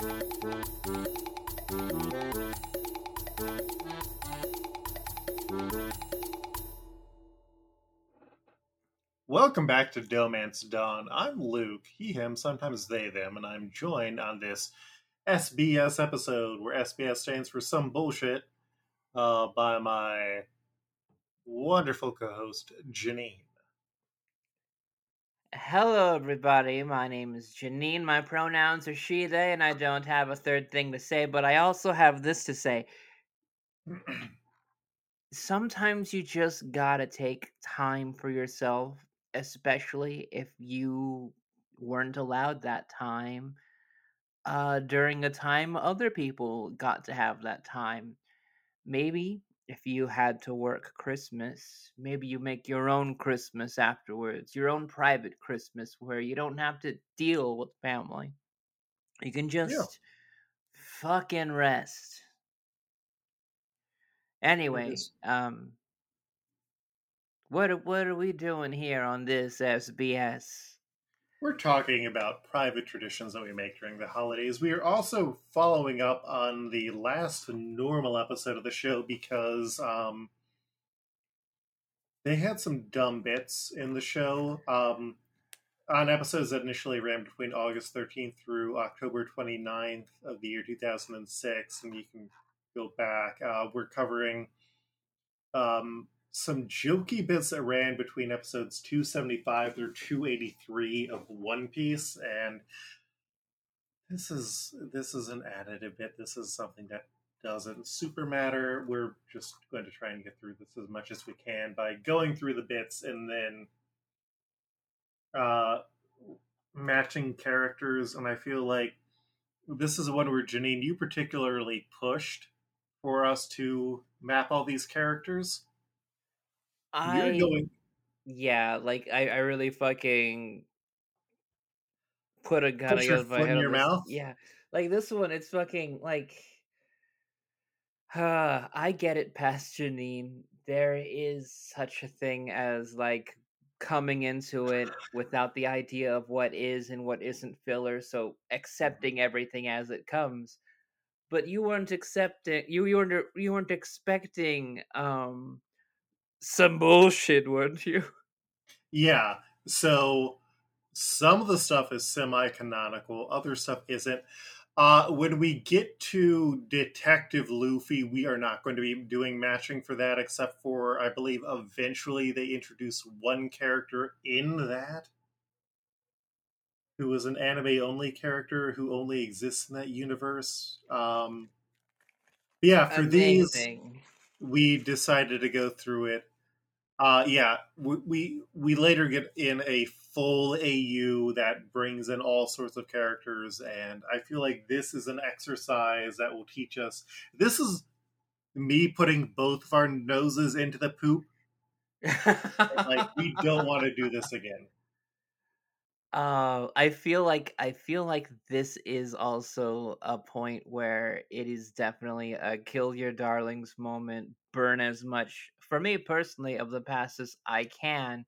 Welcome back to Romance Dawn. I'm Luke, he, him, sometimes they, them, and I'm joined on this SBS episode where SBS stands for some bullshit uh, by my wonderful co host, Janine. Hello, everybody. My name is Janine. My pronouns are she, they, and I don't have a third thing to say, but I also have this to say. Sometimes you just gotta take time for yourself, especially if you weren't allowed that time uh, during a time other people got to have that time. Maybe if you had to work Christmas, maybe you make your own Christmas afterwards, your own private Christmas where you don't have to deal with family. You can just Yeah. fucking rest. Anyway, um what what are we doing here on this SBS? We're talking about private traditions that we make during the holidays. We are also following up on the last normal episode of the show because um, they had some dumb bits in the show. Um, on episodes that initially ran between August 13th through October 29th of the year 2006, and you can go back, uh, we're covering um, some jokey bits that ran between episodes 275 through 283 of One Piece, and this is this is an additive bit. This is something that doesn't super matter. We're just going to try and get through this as much as we can by going through the bits and then uh, matching characters. And I feel like this is one where Janine, you particularly pushed for us to map all these characters. I going yeah, like I, I really fucking put a gun Put your foot in your this. mouth? Yeah, like this one, it's fucking like. Uh, I get it, past Janine. There is such a thing as like coming into it without the idea of what is and what isn't filler, so accepting everything as it comes. But you weren't accepting. You you weren't you weren't expecting um some bullshit, weren't you? Yeah. So some of the stuff is semi canonical, other stuff isn't. Uh, when we get to Detective Luffy, we are not going to be doing matching for that, except for, I believe, eventually they introduce one character in that who is an anime only character who only exists in that universe. Um, yeah, for these, we decided to go through it. Uh, yeah, we, we we later get in a full AU that brings in all sorts of characters, and I feel like this is an exercise that will teach us. This is me putting both of our noses into the poop. Like we don't want to do this again. Uh, I feel like I feel like this is also a point where it is definitely a kill your darlings moment. Burn as much for me personally of the past as I can,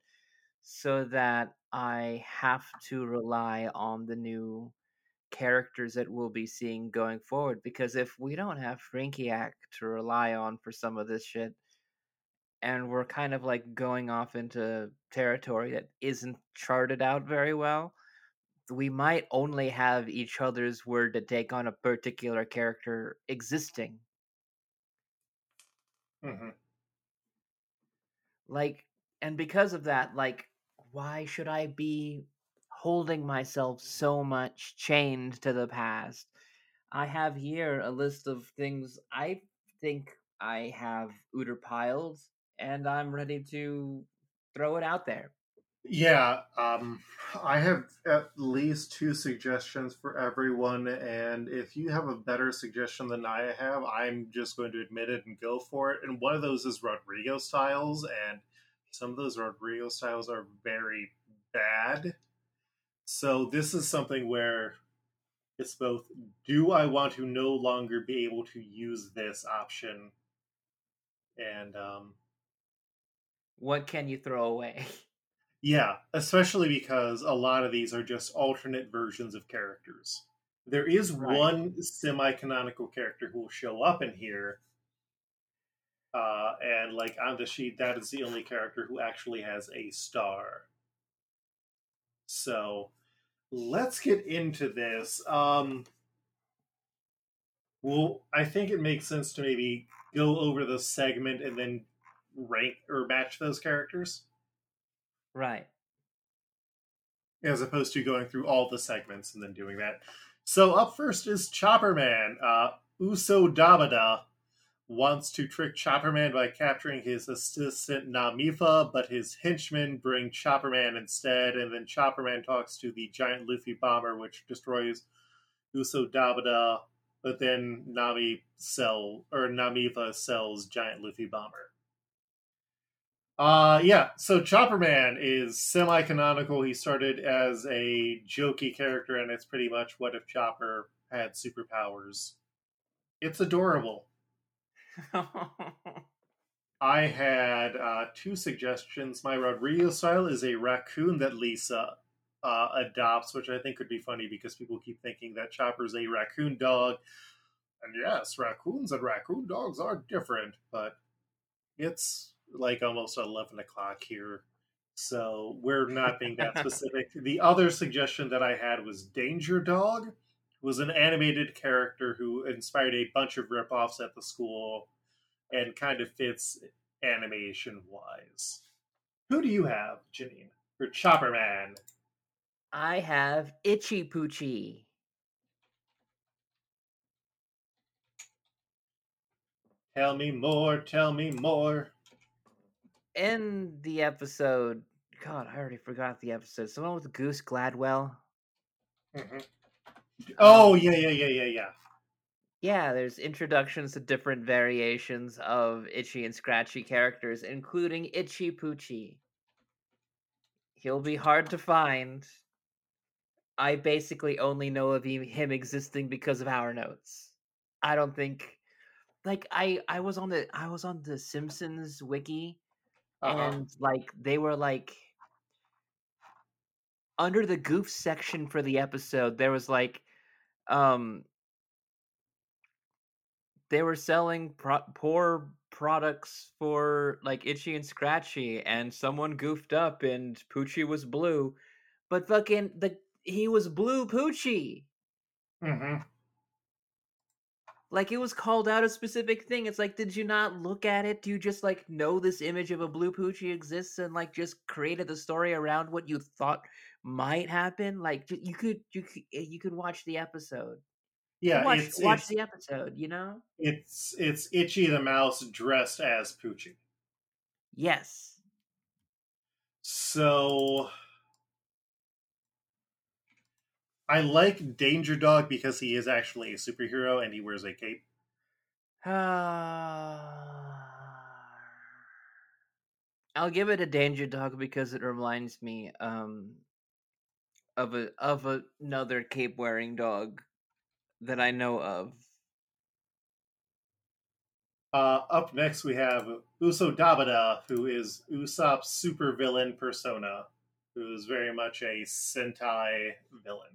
so that I have to rely on the new characters that we'll be seeing going forward. Because if we don't have Frinkiac to rely on for some of this shit, and we're kind of like going off into territory that isn't charted out very well, we might only have each other's word to take on a particular character existing. hmm Like, and because of that, like, why should I be holding myself so much chained to the past? I have here a list of things I think I have Uter piled, and I'm ready to throw it out there. Yeah, um, I have at least two suggestions for everyone, and if you have a better suggestion than I have, I'm just going to admit it and go for it. And one of those is Rodrigo styles, and some of those Rodrigo styles are very bad. So this is something where it's both do I want to no longer be able to use this option, and um, What can you throw away? Yeah, especially because a lot of these are just alternate versions of characters. There is Right. one semi-canonical character who will show up in here, uh, and like on the sheet, that is the only character who actually has a star. So let's get into this. Um, well, I think it makes sense to maybe go over the segment and then rank or match those characters Right. as opposed to going through all the segments and then doing that. So up first is Chopperman. Uh, Uso Dabada wants to trick Chopperman by capturing his assistant Namifa, but his henchmen bring Chopperman instead, and then Chopperman talks to the giant Luffy bomber, which destroys Uso Dabada, but then Nami sell or Namifa sells giant Luffy bomber. Uh yeah, so Chopperman is semi-canonical. He started as a jokey character, and it's pretty much what if Chopper had superpowers. It's adorable. I had uh, two suggestions. My Rodrigo style is a raccoon that Lisa uh, adopts, which I think could be funny because people keep thinking that Chopper's a raccoon dog. And yes, raccoons and raccoon dogs are different, but it's like almost 11 o'clock here. So we're not being that specific. the other suggestion that I had was Danger Dog, was an animated character who inspired a bunch of ripoffs at the school and kind of fits animation wise. Who do you have, Janine, for Chopper Man? I have Itchy Poochie. Tell me more, tell me more. In the episode, God, I already forgot the episode. Someone with Goose Gladwell. Mhm. Oh, yeah, yeah, yeah, yeah, yeah. Yeah, there's introductions to different variations of Itchy and Scratchy characters, including Itchy Poochie. He'll be hard to find. I basically only know of him him existing because of our notes. I don't think like I I was on the I was on the Simpsons wiki Uh-huh. and like they were like under the goof section for the episode there was like um they were selling pro- poor products for like itchy and scratchy and someone goofed up and poochie was blue but fucking the he was blue poochie hmm like it was called out a specific thing. It's like did you not look at it? Do you just like know this image of a blue poochie exists and like just created the story around what you thought might happen? Like you could you could eh, you could watch the episode. Yeah, watch, it's, watch it's, the episode you know? it's it's Itchy the mouse dressed as Poochie. yes. So I like Danger Dog because he is actually a superhero and he wears a cape. I'll give it a danger dog because it reminds me um of a of a, another cape wearing dog that I know of. Uh, up next, we have Uso Dabada, who is Usopp's supervillain persona, who is very much a Sentai villain,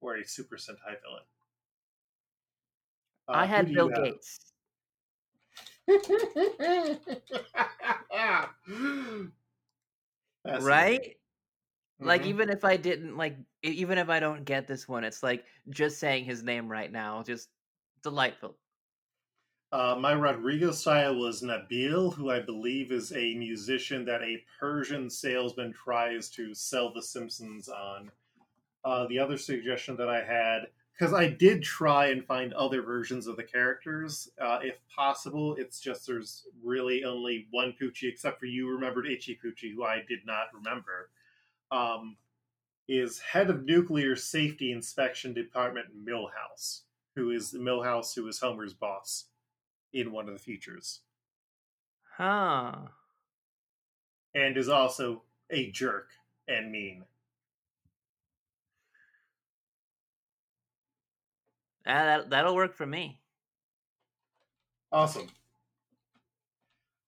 or a Super Sentai villain. Uh, I had Bill have? Gates. Right? Like Mhm. even if I didn't like even if I don't get this one, it's like just saying his name right now, just delightful. Uh, my Rodrigo style was Nabil, who I believe is a musician that a Persian salesman tries to sell The Simpsons on. Uh, the other suggestion that I had, because I did try and find other versions of the characters, uh, if possible, it's just there's really only one Poochie, except for you remembered Itchy Poochie, who I did not remember. Um, is head of nuclear safety inspection department Milhouse, who is Milhouse, who is Homer's boss in one of the futures, Huh. and is also a jerk and mean. Ah, that that'll work for me. Awesome.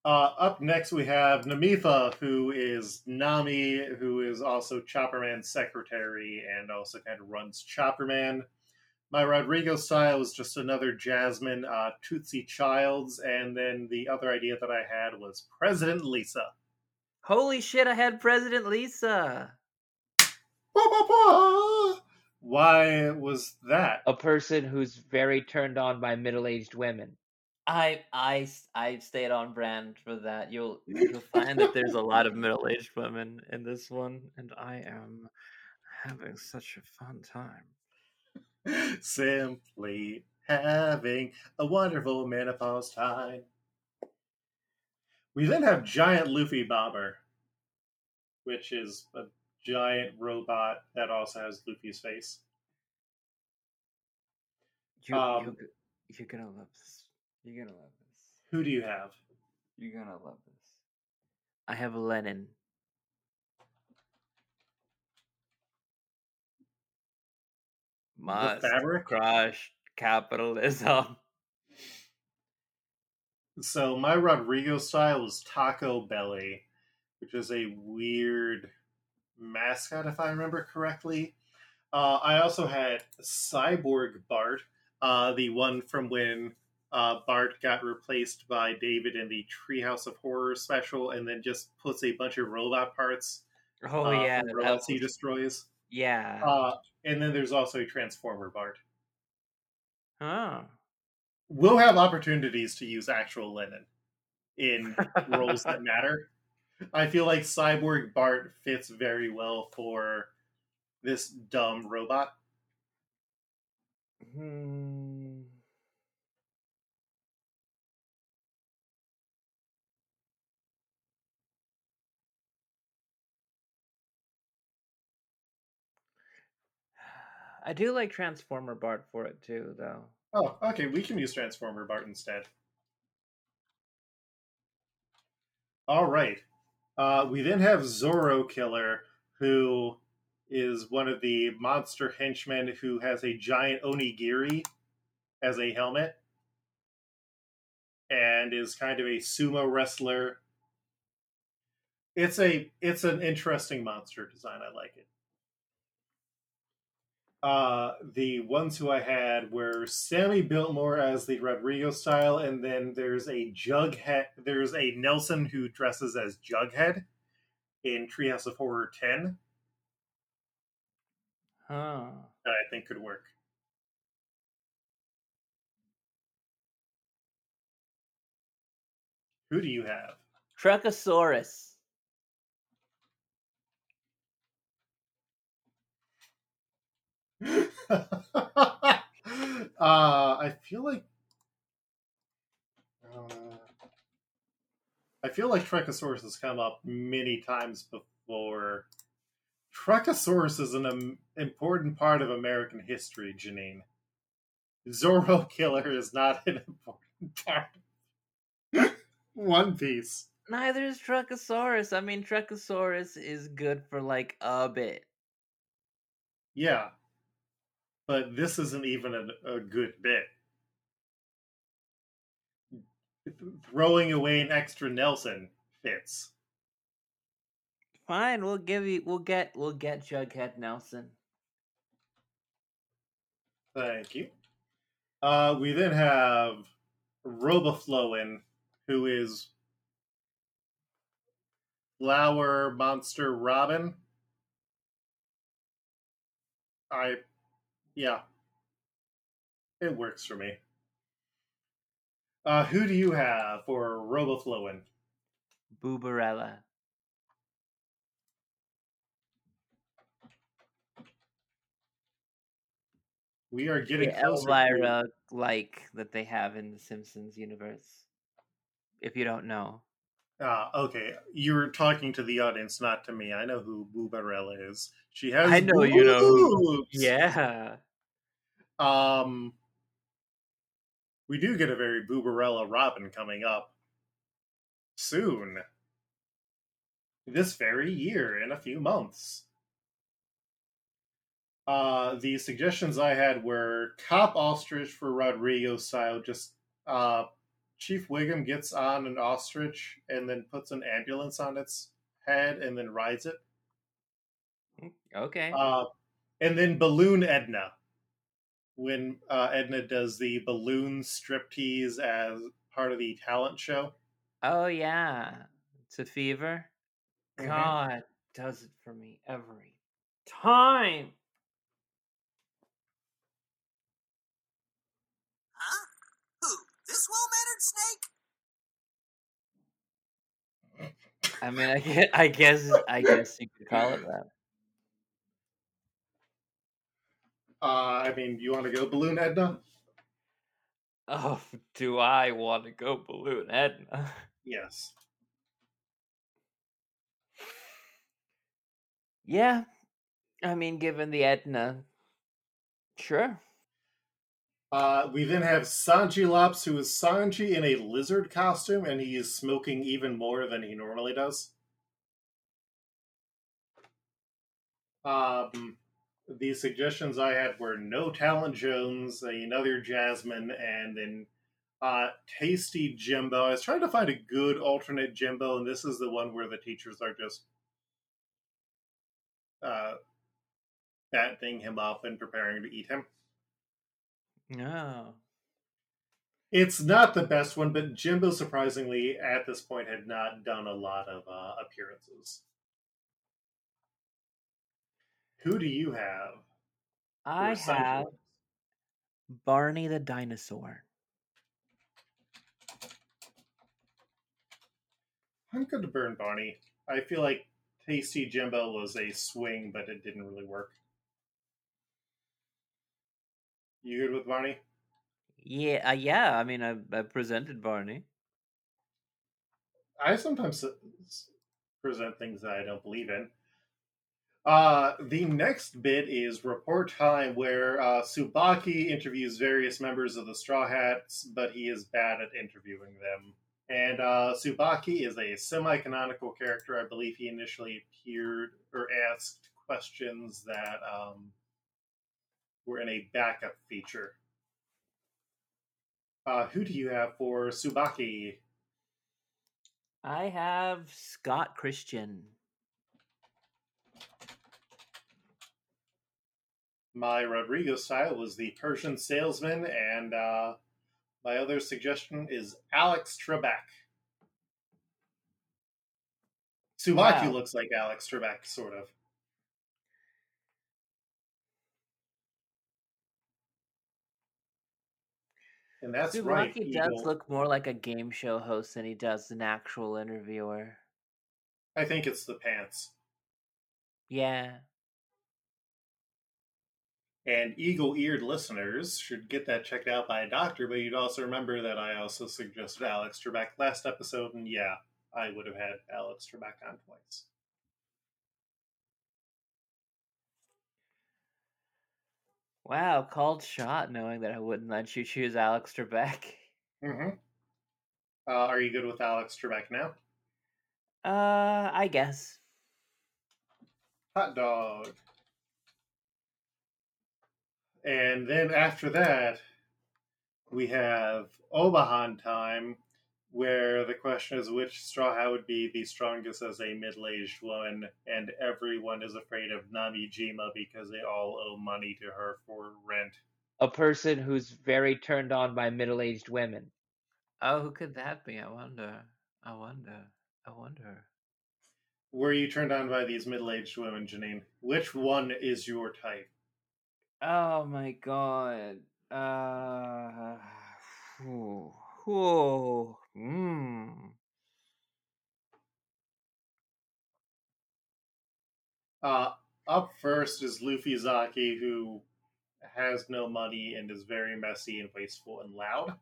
Uh, up next, we have Namitha, who is Nami, who is also Chopperman's secretary and also kind of runs Chopperman. My Rodrigo style is just another Jasmine uh, Tootsie Childs, and then the other idea that I had was President Lisa. Holy shit! I had President Lisa. Why was that? A person who's very turned on by middle-aged women. I I I stayed on brand for that. You'll you'll find that there's a lot of middle-aged women in this one, and I am having such a fun time. Simply having a wonderful menopause time. We then have Giant Luffy Bomber, which is a giant robot that also has Luffy's face. You, Um, you, you're gonna love this. You're gonna love this. Who do you have? You're gonna love this. I have Lenin. Must fabric? crush capitalism. So my Rodrigo style is Taco Belly, which is a weird mascot, if I remember correctly. Uh, I also had Cyborg Bart, uh, the one from when uh, Bart got replaced by David in the Treehouse of Horror special, and then just puts a bunch of robot parts. Oh uh, yeah, robots he destroys. yeah. Uh, and then there's also a Transformer Bart. oh. We'll have opportunities to use actual Lenin in roles that matter. I feel like Cyborg Bart fits very well for this dumb robot. Hmm. I do like Transformer Bart for it too, though. Oh, okay, we can use Transformer Bart instead. All right. Uh, we then have Zorro Killer, who is one of the monster henchmen who has a giant onigiri as a helmet and is kind of a sumo wrestler. It's a it's an interesting monster design. I like it. Uh, the ones who I had were Sammy Biltmore as the Rodrigo style, and then there's a Jughead. There's a Nelson who dresses as Jughead in Treehouse of Horror 10 Huh. that I think could work. Who do you have? Truckosaurus. uh, I feel like uh, I feel like Truckosaurus has come up many times before. Truckosaurus is an um, important part of American history, Janine. Zorro Killer is not an important part. One Piece. Neither is Truckosaurus. I mean, Truckosaurus is good for like a bit. Yeah. But this isn't even a, a good bit. Throwing away an extra Nelson fits. Fine, we'll give you. We'll get. We'll get Jughead Nelson. Thank you. Uh, we then have Roboflowin, who is Flower Monster Robin. I, yeah, it works for me. Uh, who do you have for Roboflowin? Boobarella. We are getting The Elvira like that they have in the Simpsons universe. If you don't know. Ah, okay. You're talking to the audience, not to me. I know who Boobarella is. She has. I know you know! Yeah. Um, we do get a very Boobarella Robin coming up soon. This very year, in a few months. Uh, the suggestions I had were Cop Ostrich for Rodrigo style, just uh, Chief Wiggum gets on an ostrich and then puts an ambulance on its head and then rides it. Okay. Uh, and then Balloon Edna, when uh, Edna does the balloon striptease as part of the talent show. oh yeah. It's a fever. Mhm. God does it for me every time. Huh? Who? This well-mannered snake? I mean, I guess, I guess, I guess you could call it that. Uh, I mean, you want to go Balloon Edna? Oh, do I want to go balloon Edna? Yes. yeah. I mean, given the Edna, sure. Uh, we then have Sanji Lops, who is Sanji in a lizard costume, and he is smoking even more than he normally does. Um, the suggestions I had were no Talent Jones, another Jasmine, and then uh, Tasty Jimbo. I was trying to find a good alternate Jimbo, and this is the one where the teachers are just uh, fattening him up and preparing to eat him. No. It's not the best one, but Jimbo surprisingly at this point had not done a lot of uh, appearances. Who do you have? I have Barney the dinosaur. I'm good to burn Barney. I feel like Tasty Jimbo was a swing, but it didn't really work. You good with Barney? Yeah, uh, yeah. I mean, I, I presented Barney. I sometimes present things that I don't believe in. Uh, the next bit is report time, where uh, Subaki interviews various members of the Straw Hats, but he is bad at interviewing them. And uh, Subaki is a semi canonical character. I believe he initially appeared or asked questions that um, were in a backup feature. Uh, who do you have for Subaki? I have Scott Christian. My Rodrigo style was the Persian salesman, and uh, my other suggestion is Alex Trebek. Subaki Wow. looks like Alex Trebek, sort of. And that's right. Subaki does look more like a game show host than he does an actual interviewer. I think it's the pants. Yeah. And eagle eared listeners should get that checked out by a doctor, but you'd also remember that I also suggested Alex Trebek last episode, and yeah, I would have had Alex Trebek on twice. Wow, called shot knowing that I wouldn't let you choose Alex Trebek. Mm-hmm. Uh, are you good with Alex Trebek now? Uh, I guess. Hot dog. And then after that, we have Obahan time, where the question is which Straw Hat would be the strongest as a middle aged woman, and everyone is afraid of Nami Jima because they all owe money to her for rent. A person who's very turned on by middle aged women. Oh, who could that be? I wonder. I wonder. I wonder. Were you turned on by these middle aged women, Janine? Which one is your type? Oh my god. Uh. Whew. Mm. Uh, up first is Luffy Zaki, who has no money and is very messy and wasteful and loud.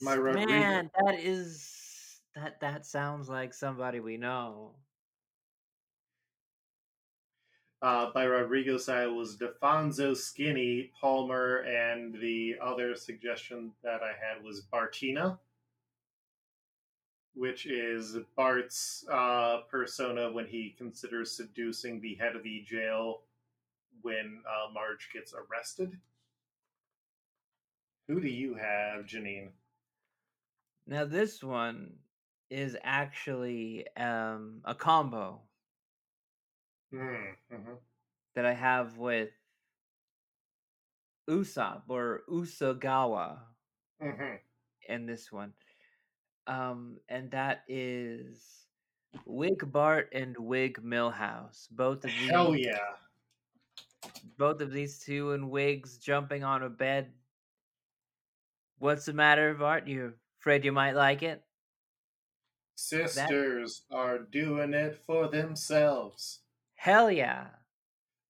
My Rodrigo- Man, that is that. That sounds like somebody we know. Uh, by Rodrigo side was Defonso Skinny, Palmer, and the other suggestion that I had was Bartina, which is Bart's uh, persona when he considers seducing the head of the jail when uh, Marge gets arrested. Who do you have, Janine? Now this one is actually um, a combo Mm-hmm. that I have with Usopp or Usagawa Mm-hmm. in this one. Um, and that is Wig Bart and Wig Milhouse. Both of these Hell yeah. both of these two in wigs jumping on a bed. What's the matter, Bart? You afraid you might like it? Sisters are doing it for themselves. Hell yeah.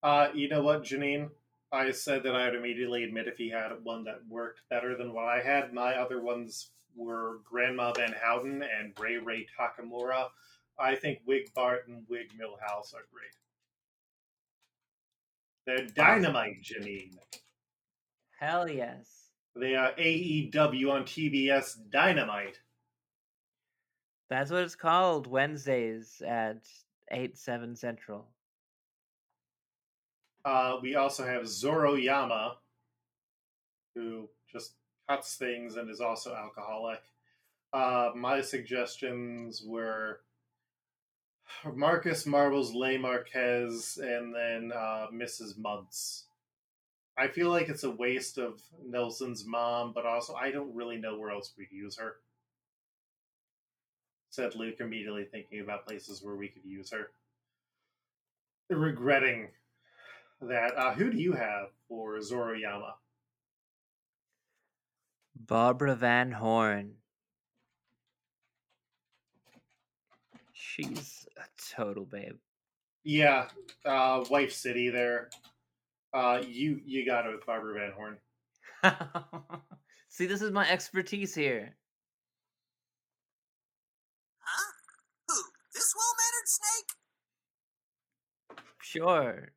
Uh, you know what, Janine? I said that I would immediately admit if he had one that worked better than what I had. My other ones were Grandma Van Houten and Ray Ray Takamura. I think Wig Bart and Wig Milhouse are great. They're dynamite, Janine. Hell yes. They are AEW on TBS Dynamite. That's what it's called Wednesdays at 8, 7 Central. Uh, we also have Zoro Yama, who just cuts things and is also alcoholic. Uh, my suggestions were Marcus Marbles, Lay Marquez, and then uh, Mrs. Muntz. I feel like it's a waste of Nelson's mom, but also I don't really know where else we'd use her. Said Luke, immediately thinking about places where we could use her. Regretting that. Uh, who do you have for Zoroyama? Barbara Van Horn. She's a total babe. Yeah, uh, Wife City there. Uh, you you got it with Barbara Van Horn. See, this is my expertise here. Huh? Who? This well-mannered snake? Sure.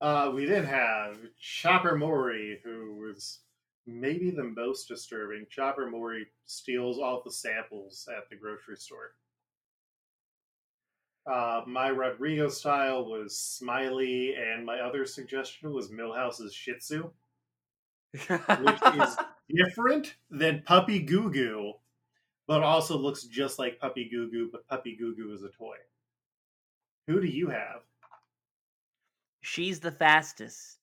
Uh, we then have Chopper Mori, who was maybe the most disturbing. Chopper Mori steals all the samples at the grocery store. Uh, my Rodrigo style was Smiley, and my other suggestion was Milhouse's Shih Tzu, which is different than Puppy Goo Goo, but also looks just like Puppy Goo Goo, but Puppy Goo Goo is a toy. Who do you have? She's the fastest.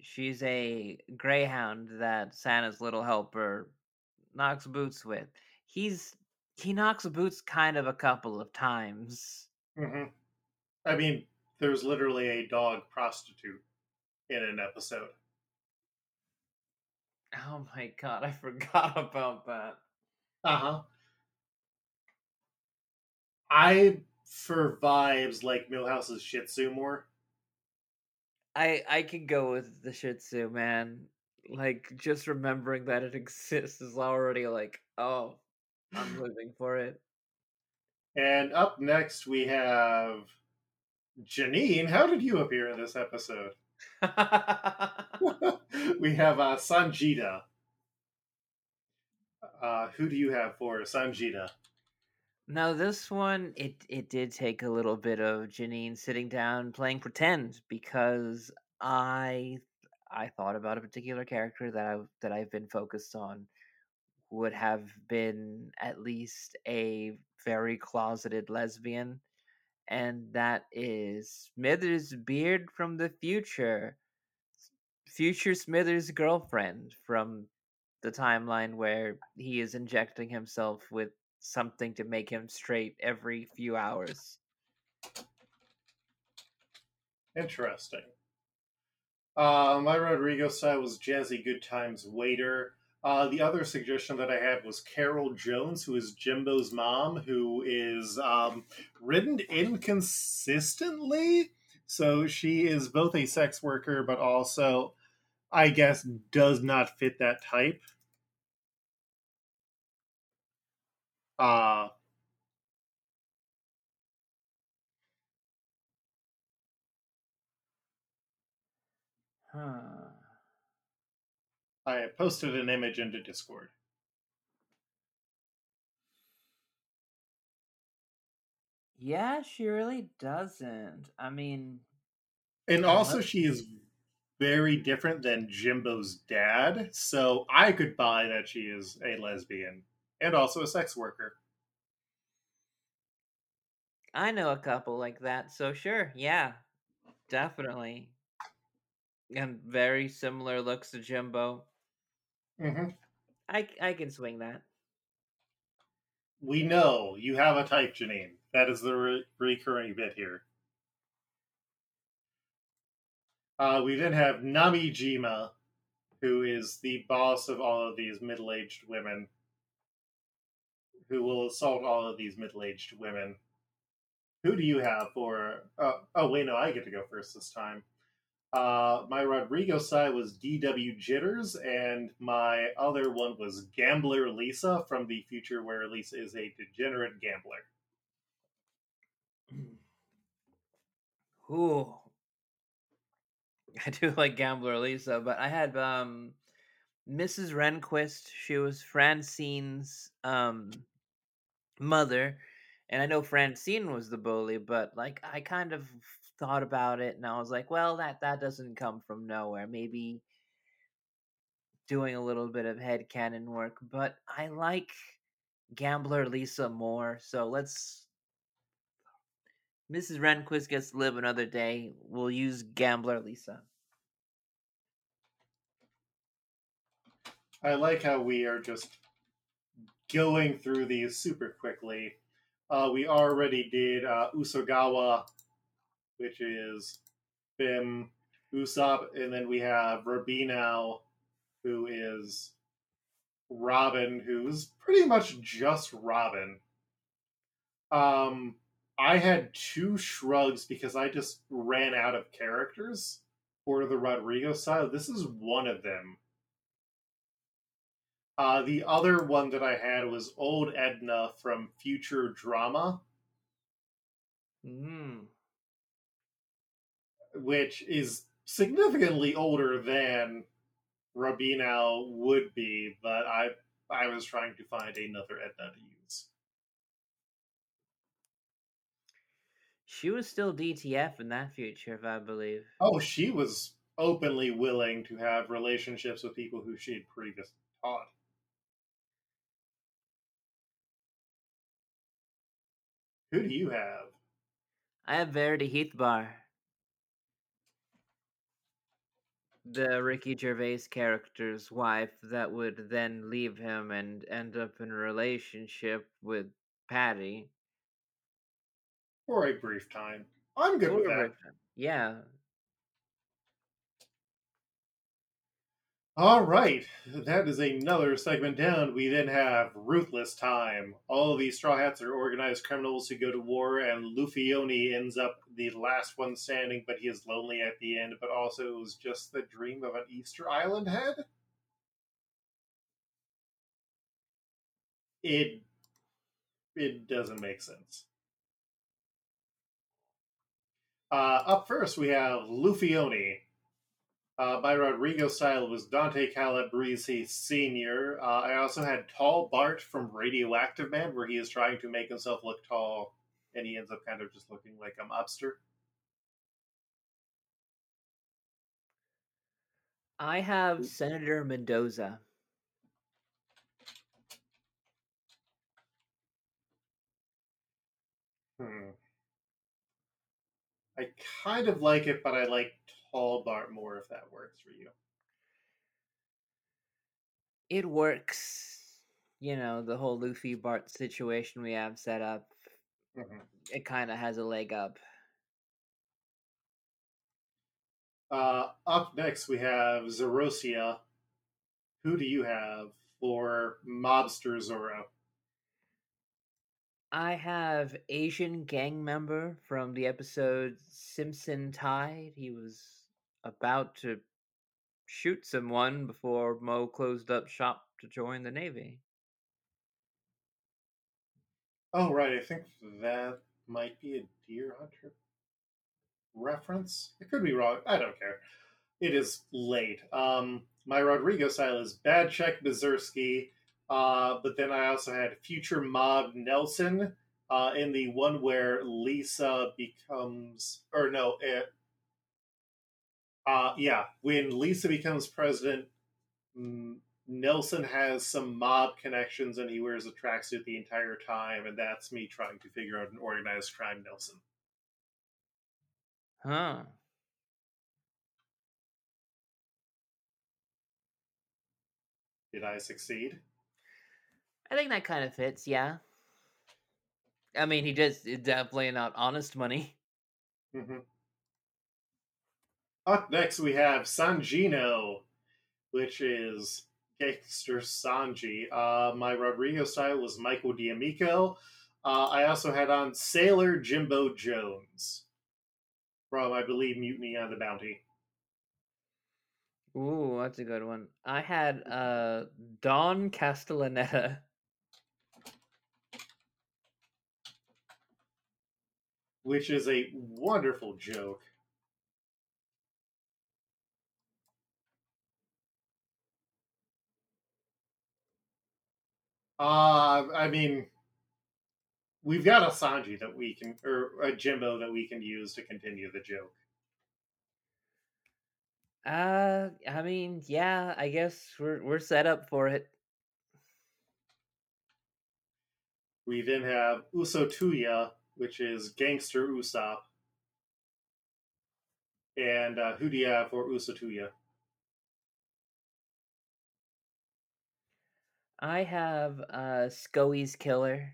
She's a greyhound that Santa's little helper knocks boots with. He's he knocks boots kind of a couple of times. hmm I mean, there's literally a dog prostitute in an episode. Oh my god, I forgot about that. Uh huh. I, for vibes, like Milhouse's Shih Tzu more. I I can go with the Shih Tzu, man. Like just remembering that it exists is already like, oh, I'm living for it. And up next, we have Janine. How did you appear in this episode? we have uh, Sanjita. Uh, who do you have for Sanjita? Now this one, it it did take a little bit of Janine sitting down playing pretend because I I thought about a particular character that I that I've been focused on would have been at least a very closeted lesbian, and that is Smithers Beard from the future, future Smithers girlfriend from the timeline where he is injecting himself with something to make him straight every few hours. Interesting. Uh, my Rodrigo style was Jazzy Good Times Waiter. Uh, the other suggestion that I had was Carol Jones, who is Jimbo's mom, who is um, written inconsistently. So she is both a sex worker, but also, I guess, does not fit that type. Uh, Huh. I posted an image into Discord. Yeah, she really doesn't. I mean, And Yeah, also, she is very different than Jimbo's dad, so I could buy that she is a lesbian and also a sex worker. I know a couple like that, so sure, yeah, definitely. And very similar looks to Jimbo. Mm-hmm. I I can swing that. We know you have a type, Janine. That is the re- recurring bit here. Uh, we then have Nami Jima, who is the boss of all of these middle aged women, who will assault all of these middle aged women. Who do you have for. Uh, oh, wait, no, I get to go first this time. Uh, my Rodrigo side was DW Jitters, and my other one was Gambler Lisa from the future where Lisa is a degenerate gambler. Ooh. I do like Gambler Lisa, but I had um Mrs. Renquist. She was Francine's um mother. And I know Francine was the bully, but like I kind of thought about it and I was like, well, that that doesn't come from nowhere. Maybe doing a little bit of head canon work, but I like Gambler Lisa more. So let's Mrs. Renquist gets to live another day. We'll use Gambler Lisa. I like how we are just going through these super quickly. Uh, we already did uh, Usagawa, which is Bim Usopp, and then we have Rabinau, who is Robin, who's pretty much just Robin. Um, I had two shrugs because I just ran out of characters for the Rodrigo side. This is one of them. Uh, the other one that I had was Old Edna from Future Drama, Mm. Which is significantly older than Rabinau would be, but I I was trying to find another Edna to use. She was still DTF in that future, if I believe. Oh, she was openly willing to have relationships with people who she had previously taught. Who do you have? I have Verity Heathbar. The Ricky Gervais character's wife that would then leave him and end up in a relationship with Patty. For a brief time. I'm good with For a that. Yeah. All right, that is another segment down. We then have Ruthless Time. All of these Straw Hats are organized criminals who go to war, and Lufioni ends up the last one standing, but he is lonely at the end, but also it was just the dream of an Easter Island head? It it doesn't make sense. Uh, up first, we have Lufioni. Uh, by Rodrigo style was Dante Calabrese Sr. Uh, I also had Tall Bart from Radioactive Man, where he is trying to make himself look tall, and he ends up kind of just looking like a mobster. I have Senator Mendoza. Hmm. I kind of like it, but I like Bart more if that works for you. It works. You know, the whole Luffy Bart situation we have set up. Mhm. It kind of has a leg up. Uh, up next, we have Zerosia. Who do you have for Mobster Zoro? I have Asian gang member from the episode Simpson Tide. He was about to shoot someone before Moe closed up shop to join the Navy. Oh, right. I think that might be a Deer Hunter reference. It could be wrong. I don't care. It is late. Um, my Rodrigo style is Bad Check Bezersky, uh, but then I also had Future Mob Nelson uh, in the one where Lisa becomes, or no, it, Uh, yeah, when Lisa becomes president, Nelson has some mob connections and he wears a tracksuit the entire time, and that's me trying to figure out an organized crime Nelson. Huh. Did I succeed? I think that kind of fits, yeah. I mean, he just definitely not honest money. Mm-hmm. Up next, we have Sanjino, which is Gangster Sanji. Uh, my Rodrigo style was Michael D'Amico. Uh, I also had on Sailor Jimbo Jones from, I believe, Mutiny on the Bounty. Ooh, that's a good one. I had uh, Don Castellaneta. Which is a wonderful joke. Uh, I mean, we've got a Sanji that we can, or a Jimbo that we can use to continue the joke. Uh, I mean, yeah, I guess we're we're set up for it. We then have Usotuya, which is Gangster Usopp, and uh, who do you have for Usotuya? I have uh Scoey's killer.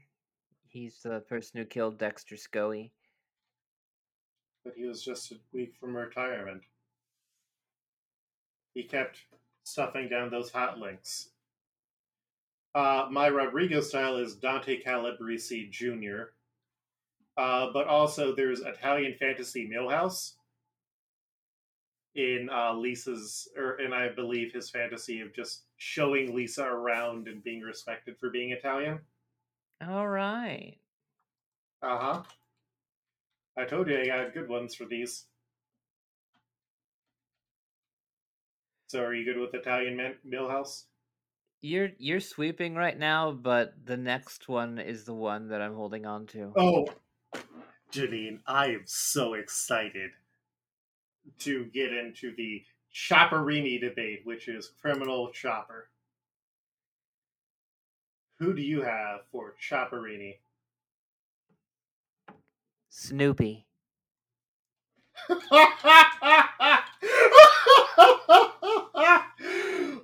He's the person who killed Dexter Scoey. But he was just a week from retirement. He kept stuffing down those hot links. Uh, my Rodrigo style is Dante Calabrese Jr. Uh, but also there's Italian Fantasy Milhouse in uh, Lisa's, or and I believe his fantasy of just showing Lisa around and being respected for being Italian. All right. Uh huh. I told you I got good ones for these. So, are you good with Italian man- Milhouse? You're you're sweeping right now, but the next one is the one that I'm holding on to. Oh, Janine, I am so excited to get into the Chopperini debate, which is criminal chopper. Who do you have for Chopperini? Snoopy.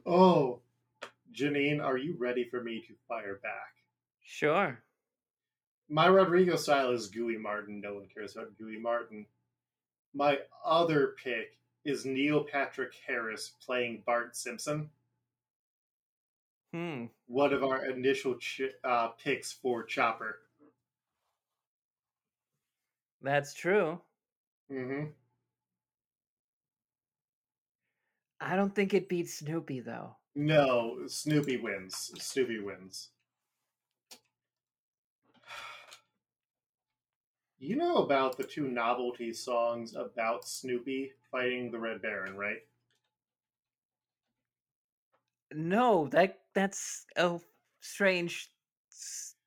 oh, Janine, are you ready for me to fire back? Sure. My Rodrigo style is Gooey Martin. No one cares about Gooey Martin. My other pick is Neil Patrick Harris playing Bart Simpson. Hmm. One of our initial ch- uh, picks for Chopper. That's true. Mm-hmm. I don't think it beats Snoopy though. No, Snoopy wins. Snoopy wins. You know about the two novelty songs about Snoopy fighting the Red Baron, right? No, that that's a strange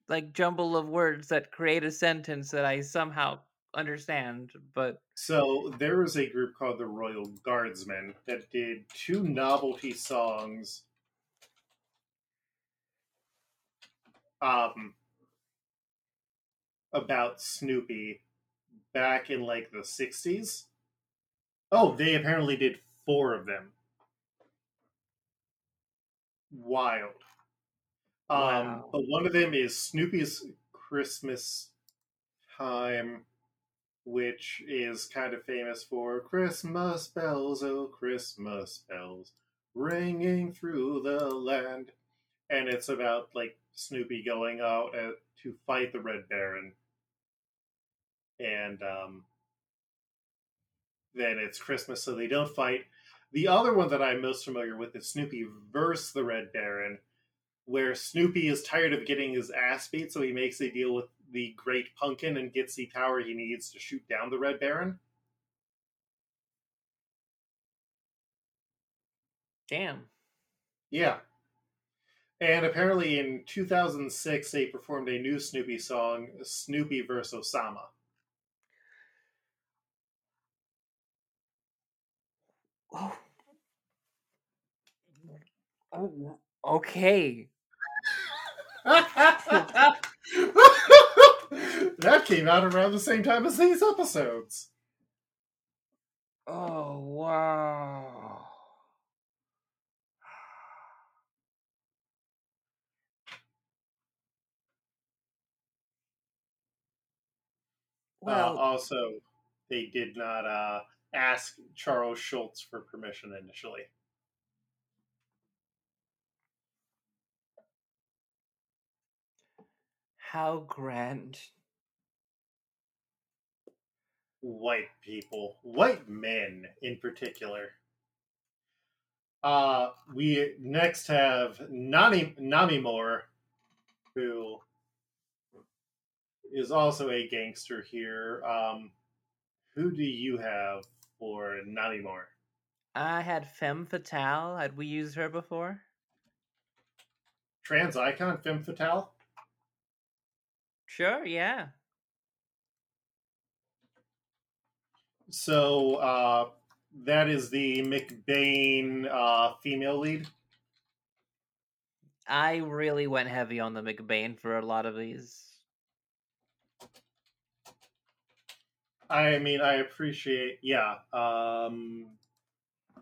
like jumble of words that create a sentence that I somehow understand, but So there was a group called the Royal Guardsmen that did two novelty songs um about Snoopy back in like the 60s. Oh, they apparently did four of them. Wild. Um, Wow. but one of them is Snoopy's Christmas Time, which is kind of famous for Christmas bells, oh Christmas bells, ringing through the land. And it's about like Snoopy going out at, to fight the Red Baron. And um, then it's Christmas, so they don't fight. The other one that I'm most familiar with is Snoopy versus the Red Baron, where Snoopy is tired of getting his ass beat, so he makes a deal with the Great Pumpkin and gets the power he needs to shoot down the Red Baron. damn. Yeah. And apparently in 2006, they performed a new Snoopy song, Snoopy vs. Osama. Oh. Oh, okay. that came out around the same time as these episodes. Oh, wow. uh, Well, also, they did not uh, ask Charles Schulz for permission initially. how grand. White people, white men in particular. Uh, we next have Nani Namimore, who is also a gangster here. Um, who do you have for anymore? I had Femme Fatale. Had we used her before? Trans icon Femme Fatale? Sure, yeah. So uh, that is the McBain uh, female lead. I really went heavy on the McBain for a lot of these. I mean, I appreciate. Yeah. Um,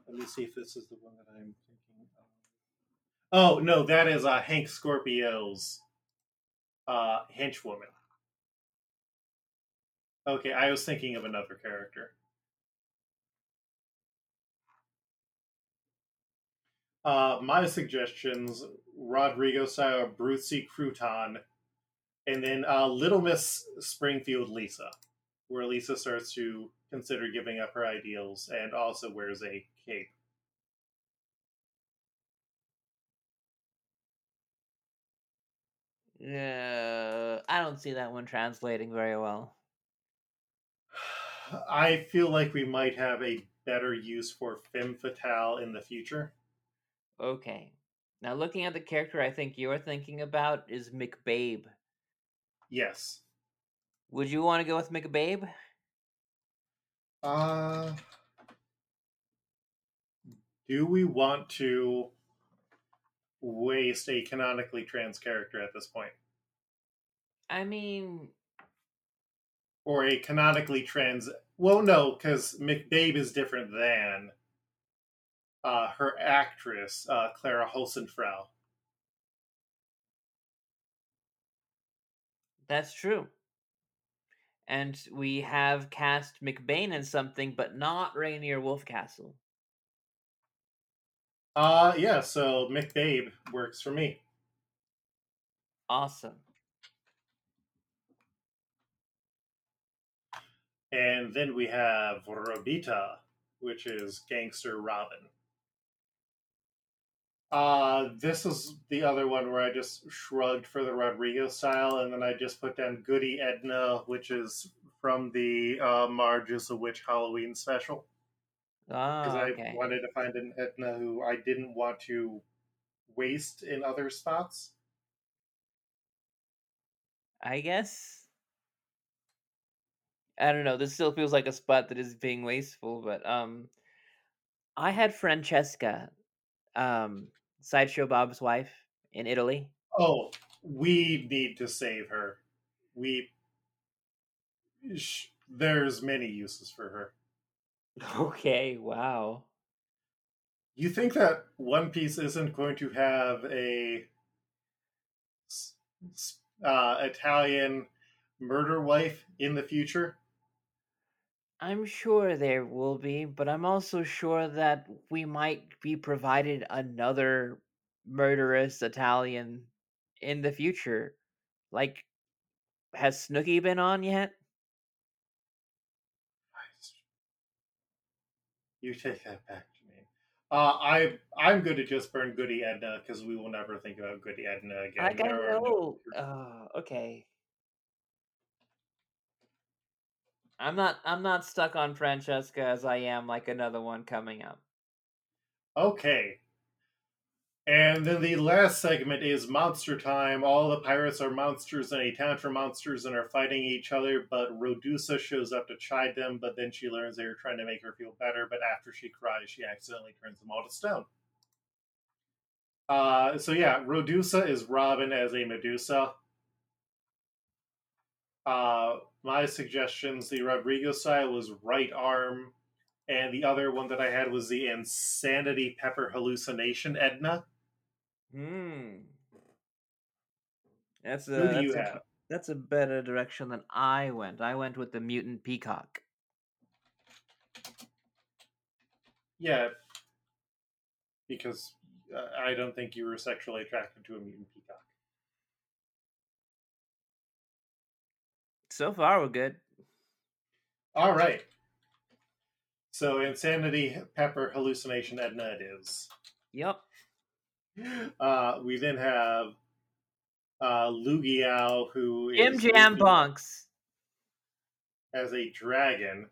let me see if this is the one that I'm thinking of. Oh no, that is uh, Hank Scorpio's uh, henchwoman. Okay, I was thinking of another character. Uh, my suggestions: Rodrigo style Brucey Crouton, and then uh, Little Miss Springfield Lisa, where Lisa starts to consider giving up her ideals and also wears a cape. Uh, I don't see that one translating very well. I feel like we might have a better use for Femme Fatale in the future. Okay. Now, looking at the character I think you're thinking about is McBabe. Yes. Would you want to go with McBabe? Uh, do we want to waste a canonically trans character at this point? I mean, Or a canonically trans. Well, no, because McBabe is different than uh, her actress, uh, Clara Holzenfrau. that's true. And we have cast McBain in something, but not Rainier Wolfcastle. Uh, yeah, so McBabe works for me. Awesome. And then we have Robita, which is Gangster Robin. Uh, this is the other one where I just shrugged for the Rodrigo style, and then I just put down Goody Edna, which is from the uh, Marge is a Witch Halloween special. Because Oh, I okay. wanted to find an Edna who I didn't want to waste in other spots. I guess. I don't know. This still feels like a spot that is being wasteful, but um, I had Francesca, um, sideshow Bob's wife in Italy. Oh, we need to save her. We. Sh- there's many uses for her. Okay, wow. You think that One Piece isn't going to have a uh, Italian murder wife in the future? I'm sure there will be, but I'm also sure that we might be provided another murderous Italian in the future. Like, has Snooki been on yet? You take that back to me. Uh, I I'm going to just burn Goody Edna because we will never think about Goody Edna again. I know. Uh, okay. I'm not. I'm not stuck on Francesca as I am like another one coming up. Okay. And then the last segment is monster time. All the pirates are monsters and a town for monsters and are fighting each other, but Rodusa shows up to chide them, but then she learns they are trying to make her feel better, but after she cries, she accidentally turns them all to stone. Uh, so yeah, Rodusa is Robin as a Medusa. Uh, my suggestions, the Rodrigo style was right arm, and the other one that I had was the Insanity Pepper Hallucination Edna. Hmm. That's a Who do that's you a, have? that's a better direction than I went. I went with the mutant peacock. Yeah, because uh, I don't think you were sexually attracted to a mutant peacock. So far, we're good. All right. So Insanity Pepper Hallucination Edna it is. Yep. Uh, we then have uh, Lugiao, who is Jim Jam Lugi Bunks. as a dragon.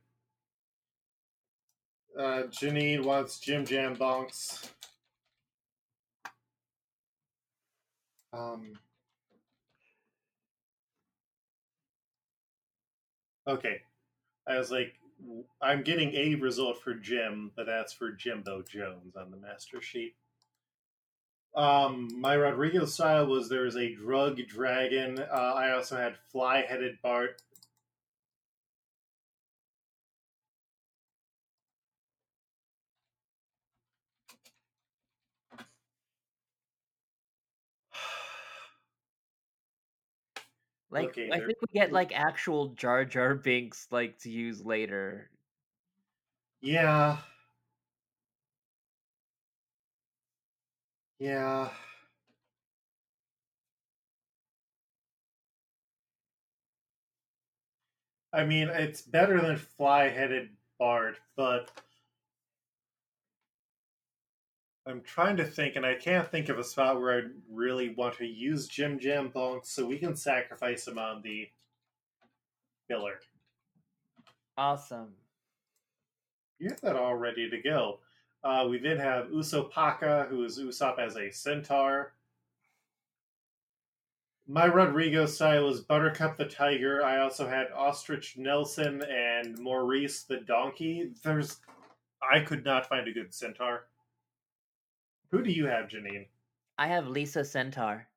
Uh, Janine wants Jim Jam Bonks. Um. Okay, I was like, I'm getting a result for Jim, but that's for Jimbo Jones on the master sheet. Um, my Rodrigo style was there was a drug dragon. Uh, I also had fly headed Bart. Like Okay, I think we get like actual Jar Jar Binks like to use later. Yeah. Yeah. I mean, it's better than fly headed Bart, but I'm trying to think, and I can't think of a spot where I'd really want to use Jim Jam Bonk, so we can sacrifice him on the filler. Awesome. You have that all ready to go. Uh, we then have Usopaka, who is Usopp as a centaur. My Rodrigo style is Buttercup the tiger. I also had Ostrich Nelson and Maurice the donkey. There's, I could not find a good centaur. Who do you have, Janine? I have Lisa Centaur.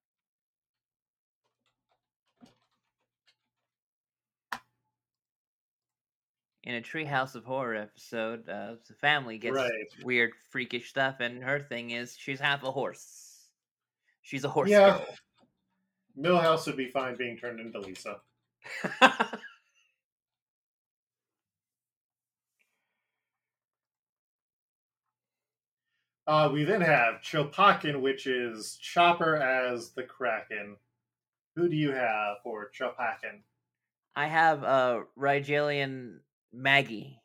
In a Treehouse of Horror episode, uh, the family gets Right. weird, freakish stuff, and her thing is she's half a horse. She's a horse Yeah. Milhouse would be fine being turned into Lisa. Uh, we then have Chopakin, which is Chopper as the Kraken. Who do you have for Chopakin? I have uh, Rigelian Maggie.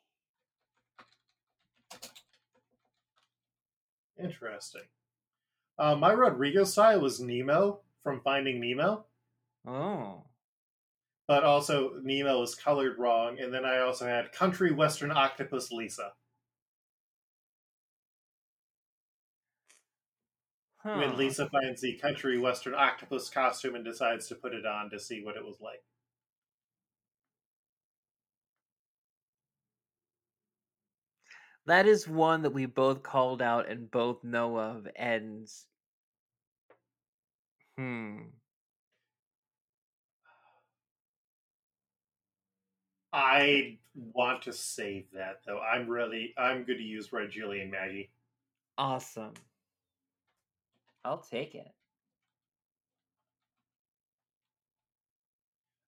Interesting. Uh, my Rodrigo style was Nemo from Finding Nemo, Oh. but also Nemo was colored wrong, and then I also had Country Western Octopus Lisa. Huh. When Lisa finds the Country Western Octopus costume and decides to put it on to see what it was like. That is one that we both called out and both know of, and hmm. I want to save that though. I'm really I'm going to use Rigelian Maggie. Awesome. I'll take it.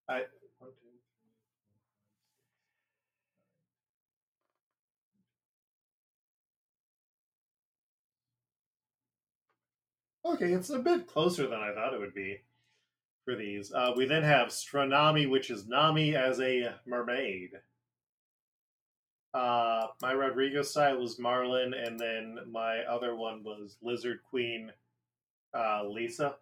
I Okay, it's a bit closer than I thought it would be for these. Uh, we then have Stronami, which is Nami as a mermaid. Uh, my Rodrigo style was Marlin, and then my other one was Lizard Queen uh, Lisa.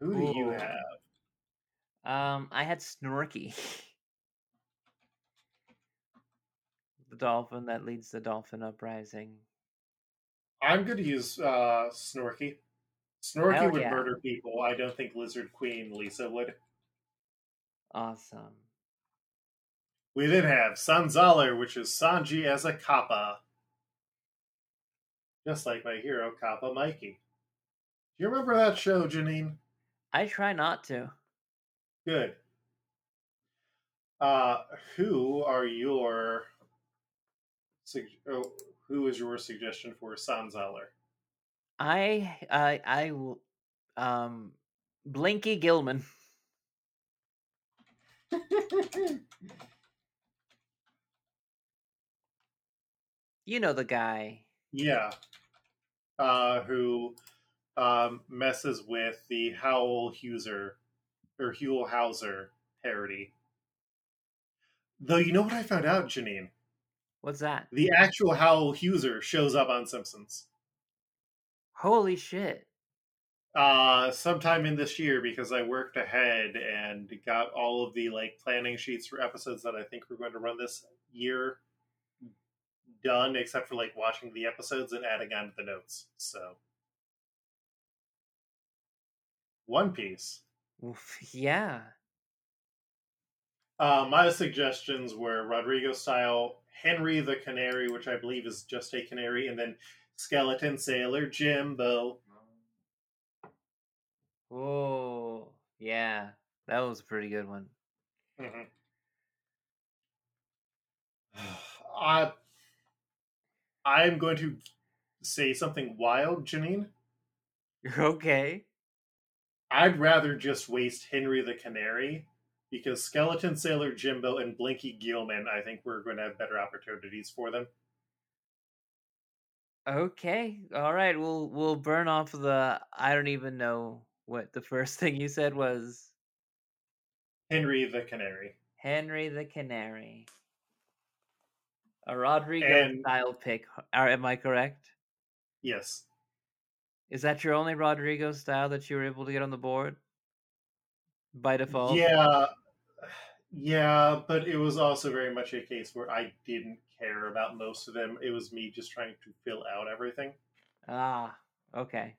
Who do you have? Um, I had Snorky. the dolphin that leads the dolphin uprising. I'm going to use uh, Snorky. Snorky Hell would yeah. murder people. I don't think Lizard Queen Lisa would. Awesome. We then have Sanzaler, which is Sanji as a Kappa. Just like my hero, Kappa Mikey. Do you remember that show, Janine? I try not to. Good. Uh, who are your oh, who is your suggestion for Sanzaler? I I I will um Blinky Gilman. You know the guy. Yeah. Uh, who um, messes with the Howl Huser or Huel Hauser parody. Though you know what I found out, Janine? What's that? The actual Howl Huser shows up on Simpsons. Holy shit. uh sometime in this year because I worked ahead and got all of the like planning sheets for episodes that I think we're going to run this year done except for like watching the episodes and adding on to the notes. So One Piece. Oof, Yeah. Uh, my suggestions were Rodrigo style, Henry the Canary, which I believe is just a canary, and then Skeleton Sailor Jimbo. Oh, Yeah. That was a pretty good one. Mhm. I I'm going to say something wild, Janine. Okay. I'd rather just waste Henry the Canary because Skeleton Sailor Jimbo and Blinky Gilman, I think we're going to have better opportunities for them. Okay. All right. We'll we'll burn off the I don't even know what the first thing you said was Henry the Canary. Henry the Canary. A Rodrigo And- style pick. Are, am I correct? Yes. Is that your only Rodrigo style that you were able to get on the board? By default? Yeah. Yeah, but it was also very much a case where I didn't care about most of them. It was me just trying to fill out everything. Ah, okay.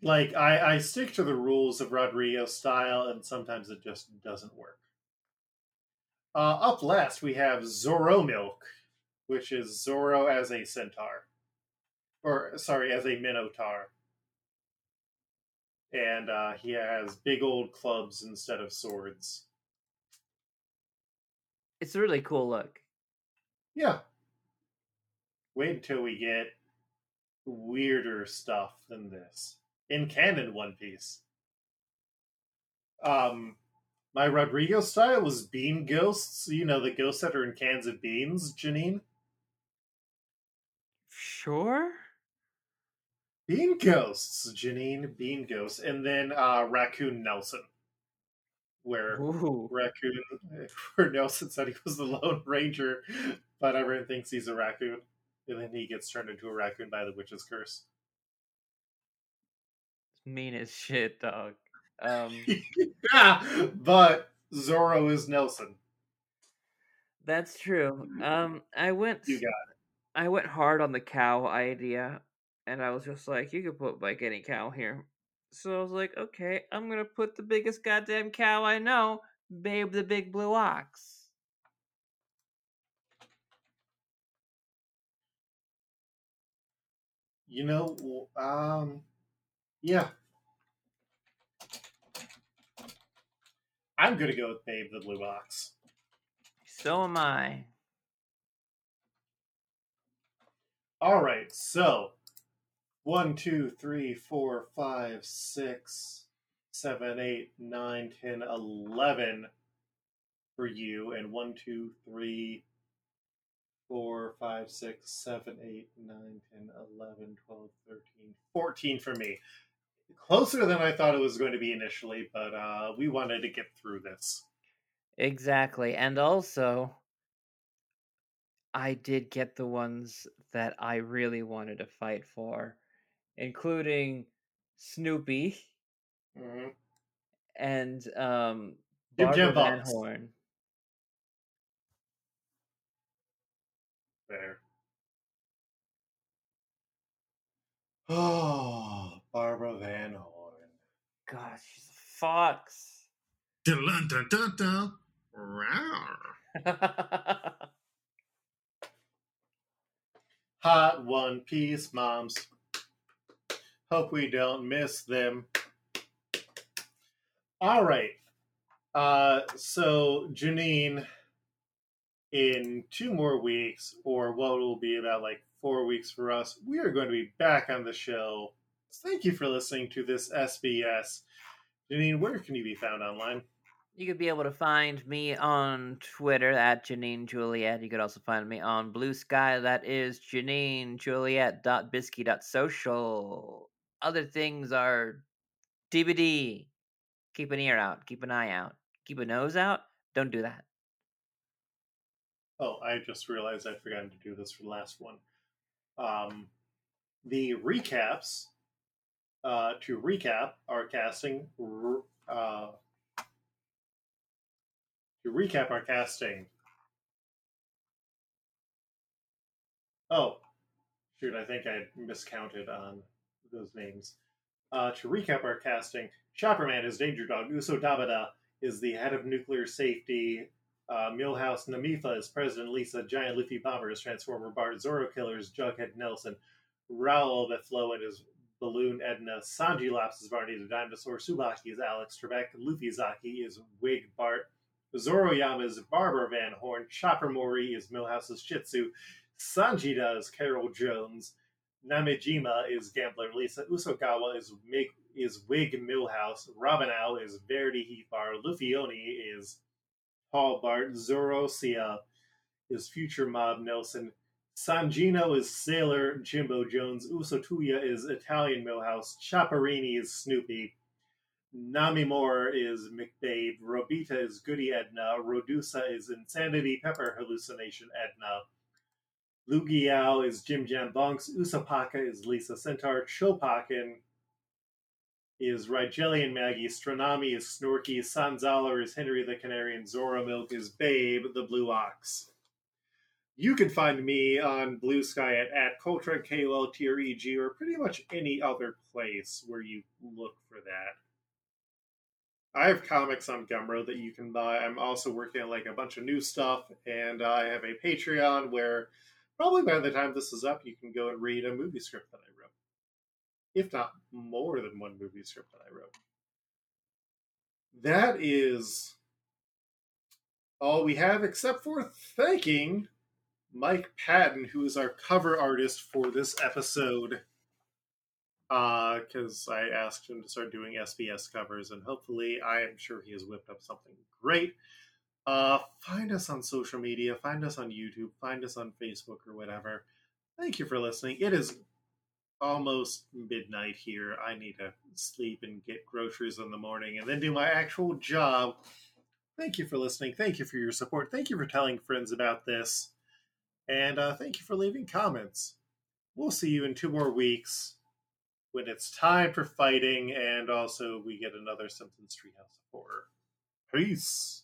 like I, I stick to the rules of Rodrigo style, and sometimes it just doesn't work. Uh, up last, we have Zoro Milk, which is Zoro as a centaur, or sorry, as a minotaur, and uh, he has big old clubs instead of swords. It's a really cool look. Yeah. Wait until we get weirder stuff than this in canon One Piece. Um, my Rodrigo style was bean ghosts. You know the ghosts that are in cans of beans, Janine. Sure? Bean ghosts, Janine. Bean ghosts, and then uh, Raccoon Nelson, where Ooh. Raccoon, where Nelson said he was the Lone Ranger, but everyone thinks he's a raccoon, and then he gets turned into a raccoon by the witch's curse. It's mean as shit, dog. Um, yeah, but Zoro is Nelson. that's true. Um, I went. You got it. I went hard on the cow idea, and I was just like, you could put like any cow here. So I was like, okay, I'm gonna put the biggest goddamn cow I know, Babe the Big Blue Ox. You know, um, yeah. I'm gonna go with Babe the Blue Ox. So am I. All right, so one, two, three, four, five, six, seven, eight, nine, ten, eleven for you, and one, two, three, four, five, six, seven, eight, nine, ten, eleven, twelve, thirteen, fourteen for me. Closer than I thought it was going to be initially, but uh, we wanted to get through this. Exactly. And also, I did get the ones that I really wanted to fight for, including Snoopy Mhm. and um, Jim Van. Horn. There. Oh, Barbara Van Horn. Gosh, she's a fox. Dun, dun, dun, dun. Rawr. Hot One Piece moms. Hope we don't miss them. All right. Uh, so Janine, in two more weeks, or what will be about like four weeks for us, we are going to be back on the show. Thank you for listening to this SBS. Janine, where can you be found online? You could be able to find me on Twitter at Janine Juliet. You could also find me on Blue Sky. That is Janine Juliet.bisky.social. Other things are DVD. Keep an ear out. Keep an eye out. Keep a nose out. Don't do that. Oh, I just realized I'd forgotten to do this for the last one. Um, the recaps, uh, to recap our casting, uh, to recap our casting. Oh, shoot, I think I miscounted on those names. Uh, to recap our casting, Chopperman is Danger Dog, Uso Dabada is the head of nuclear safety uh, Milhouse Namifa is President Lisa, Giant Luffy Bomber is Transformer Bart, Zoro Killer is Jughead Nelson, Raul Raoul Bethloan is Balloon Edna, Sanji Laps is the Dinosaur, Subaki is Alex Trebek, Luffy Zaki is Wig Bart, Zoroyama is Barbara Van Horn, Chopper Mori is Milhouse's Shih Tzu, Sanjita is Carol Jones, Namejima is Gambler Lisa, Usogawa is Mig, is Wig Milhouse, Robinau is Verdi Heathbar, Luffyoni is Paul Bart, Zorosia is Future Mob Nelson, Sanjino is Sailor Jimbo Jones, Usotuya is Italian Milhouse, Chopperini is Snoopy, Namimore is McBabe, Robita is Goody Edna, Rodusa is Insanity Pepper Hallucination Edna, Lugiao is Jim Jam Bunks, Usapaka is Lisa Centaur, Chopakin is Rigelian Maggie, Stronami is Snorky, Sanzalar is Henry the Canary, and Zoro Milk is Babe the Blue Ox. You can find me on Blue Sky at, at Coltrane, K-O-L-T-R-E-G, or pretty much any other place where you look for that. I have comics on Gumroad that you can buy. I'm also working on like a bunch of new stuff, and I have a Patreon where probably by the time this is up, you can go and read a movie script that I wrote if not more than one movie script that I wrote. That is all we have, except for thanking Mike Patten, who is our cover artist for this episode. Because uh, I asked him to start doing SBS covers, and hopefully, I am sure he has whipped up something great. Uh, find us on social media, find us on YouTube, find us on Facebook or whatever. Thank you for listening. It is almost midnight here. I need to sleep and get groceries in the morning and then do my actual job. Thank you for listening. Thank you for your support. Thank you for telling friends about this. And uh, thank you for leaving comments. We'll see you in two more weeks when it's time for fighting and also we get another Simpsons Treehouse of Horror. Peace.